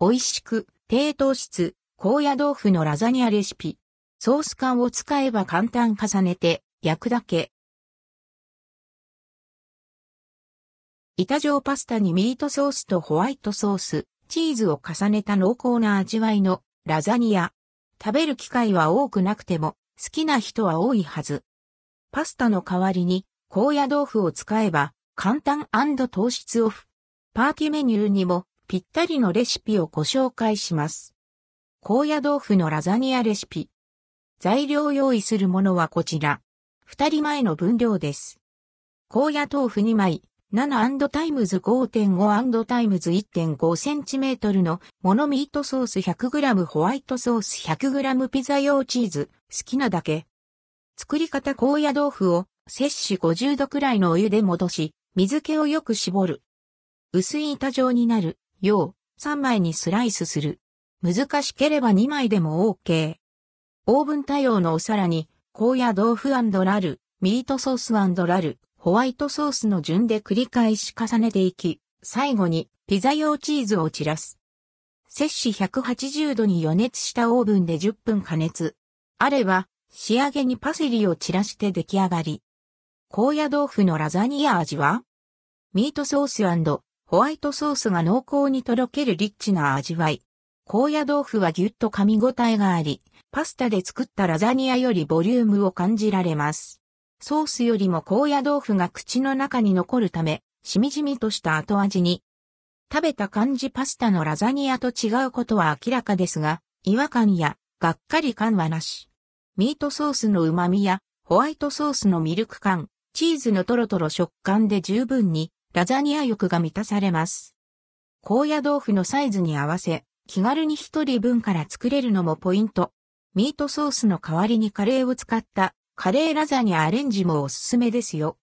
美味しく、低糖質、高野豆腐のラザニアレシピ。ソース缶を使えば簡単重ねて、焼くだけ。板状パスタにミートソースとホワイトソース、チーズを重ねた濃厚な味わいのラザニア。食べる機会は多くなくても好きな人は多いはず。パスタの代わりに高野豆腐を使えば簡単糖質オフ。パーティーメニューにもぴったりのレシピをご紹介します。高野豆腐のラザニアレシピ。材料用意するものはこちら。二人前の分量です。高野豆腐2枚、7タイムズ5.5タイムズ 1.5cm のもの ミートソース 100g ホワイトソース 100g ピザ用チーズ、好きなだけ。作り方高野豆腐を摂氏50度くらいのお湯で戻し、水気をよく絞る。薄い板状になるよう3枚にスライスする。難しければ2枚でも OK。オーブン多用のお皿に、高野豆腐ラル、ミートソースラル、ホワイトソースの順で繰り返し重ねていき、最後にピザ用チーズを散らす。摂氏180度に予熱したオーブンで10分加熱。あれば、仕上げにパセリを散らして出来上がり。高野豆腐のラザニア味は？ミートソースホワイトソースが濃厚にとろけるリッチな味わい。高野豆腐はぎゅっと噛み応えがあり、パスタで作ったラザニアよりボリュームを感じられます。ソースよりも高野豆腐が口の中に残るため、しみじみとした後味に。食べた感じパスタのラザニアと違うことは明らかですが、違和感やがっかり感はなし。ミートソースの旨味やホワイトソースのミルク感、チーズのトロトロ食感で十分にラザニア欲が満たされます。高野豆腐のサイズに合わせ、気軽に一人分から作れるのもポイント。ミートソースの代わりにカレーを使ったカレーラザニアアレンジもおすすめですよ。